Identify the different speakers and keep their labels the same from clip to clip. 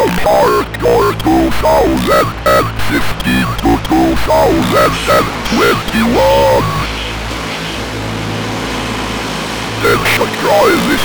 Speaker 1: Victoria Park for 2015 to 2021. Let's try this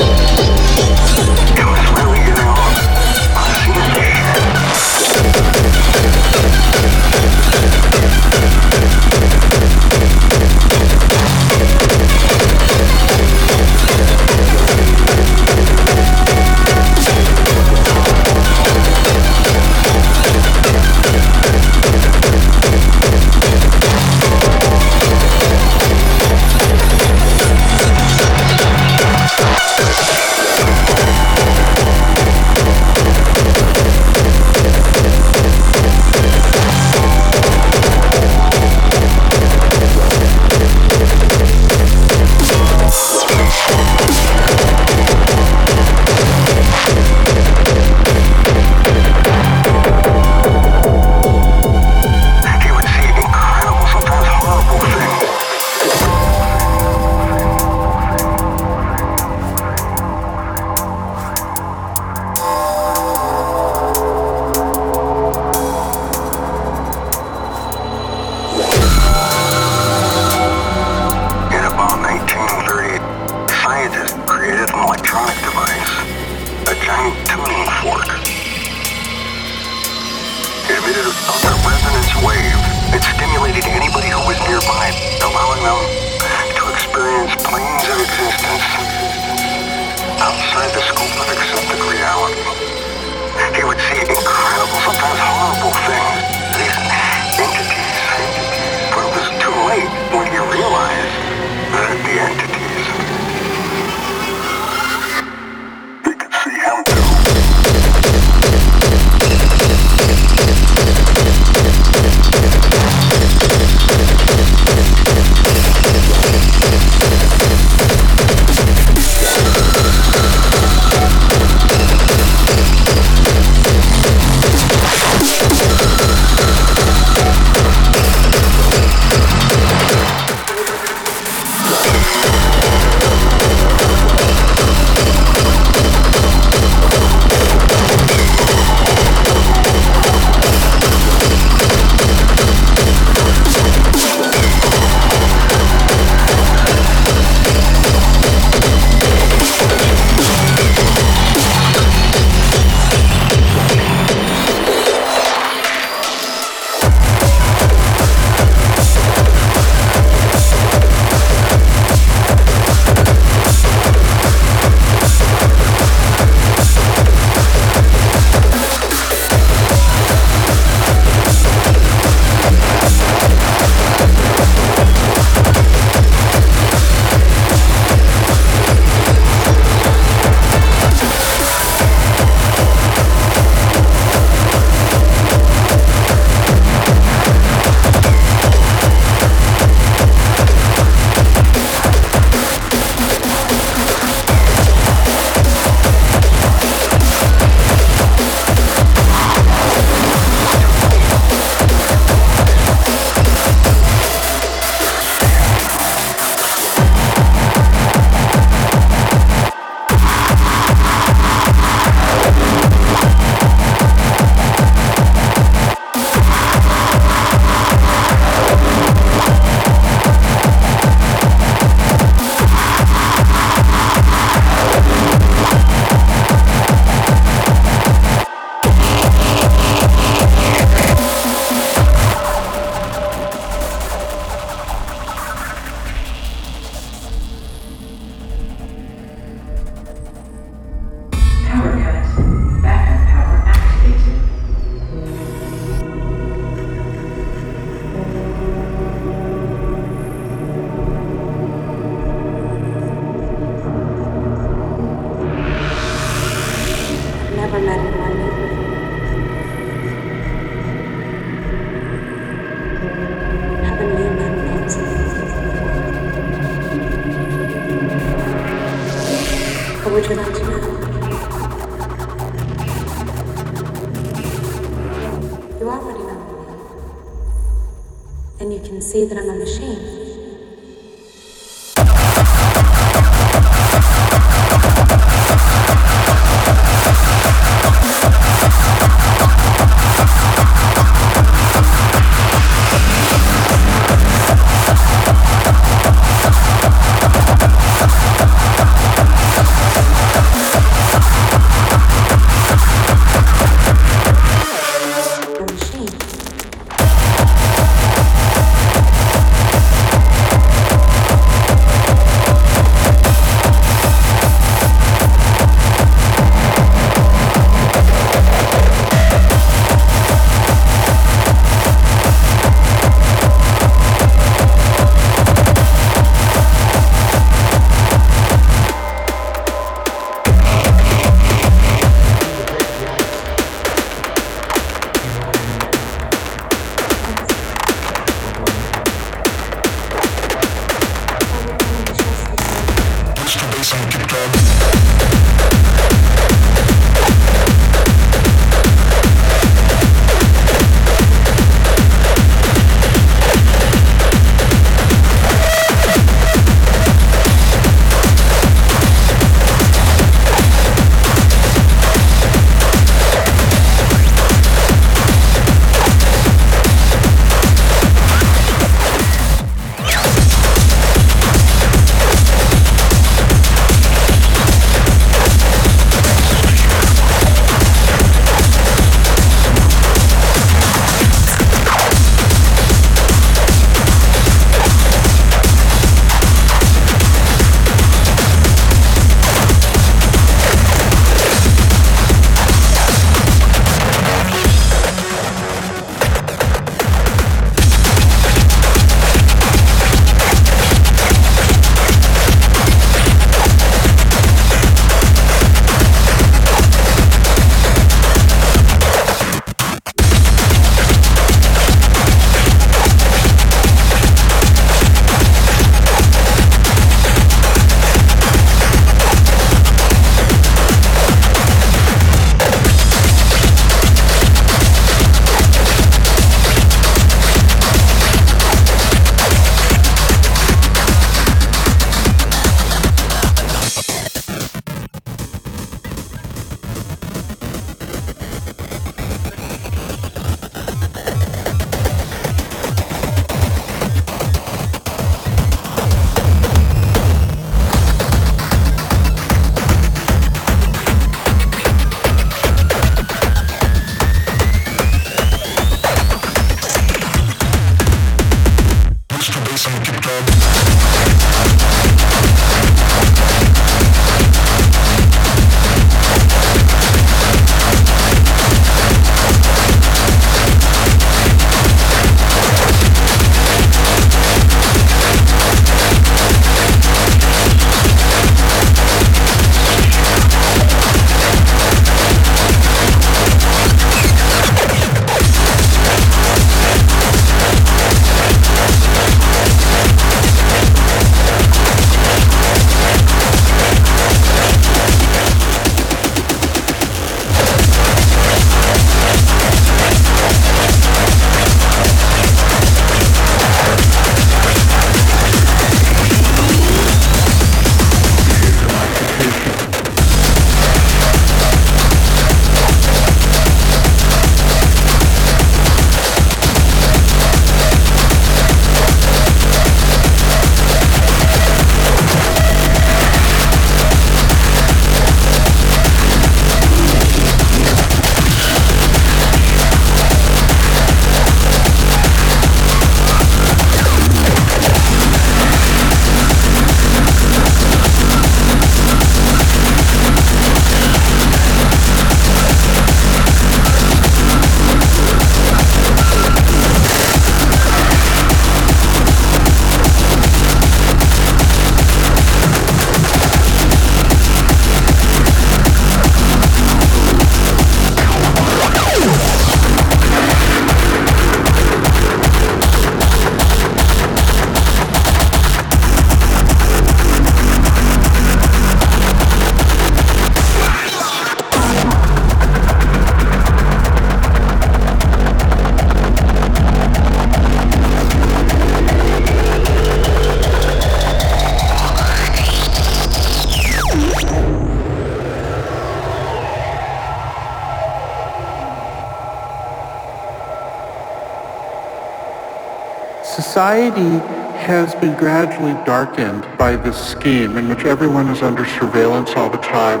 Speaker 2: society has been gradually darkened by this scheme in which everyone is under surveillance all the time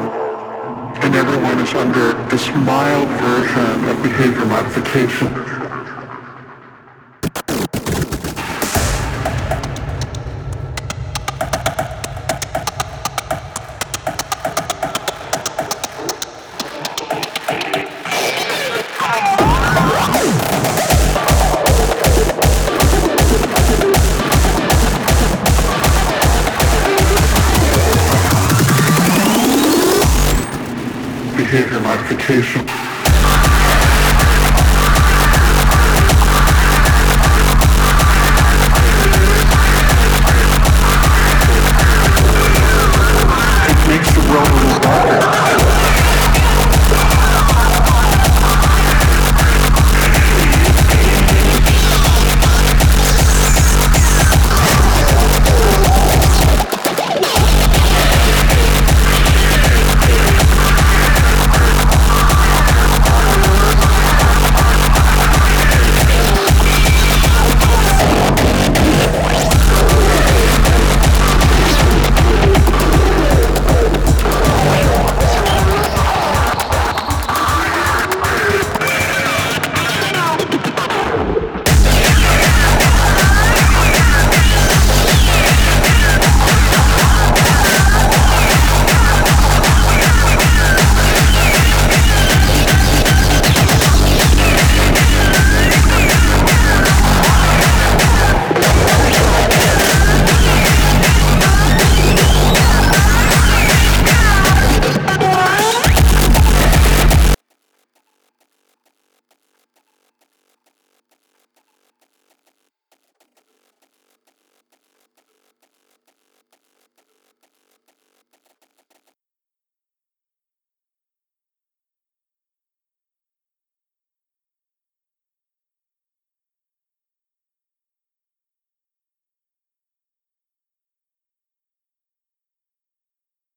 Speaker 2: and everyone is under this mild version of behavior modification. Behavior modification.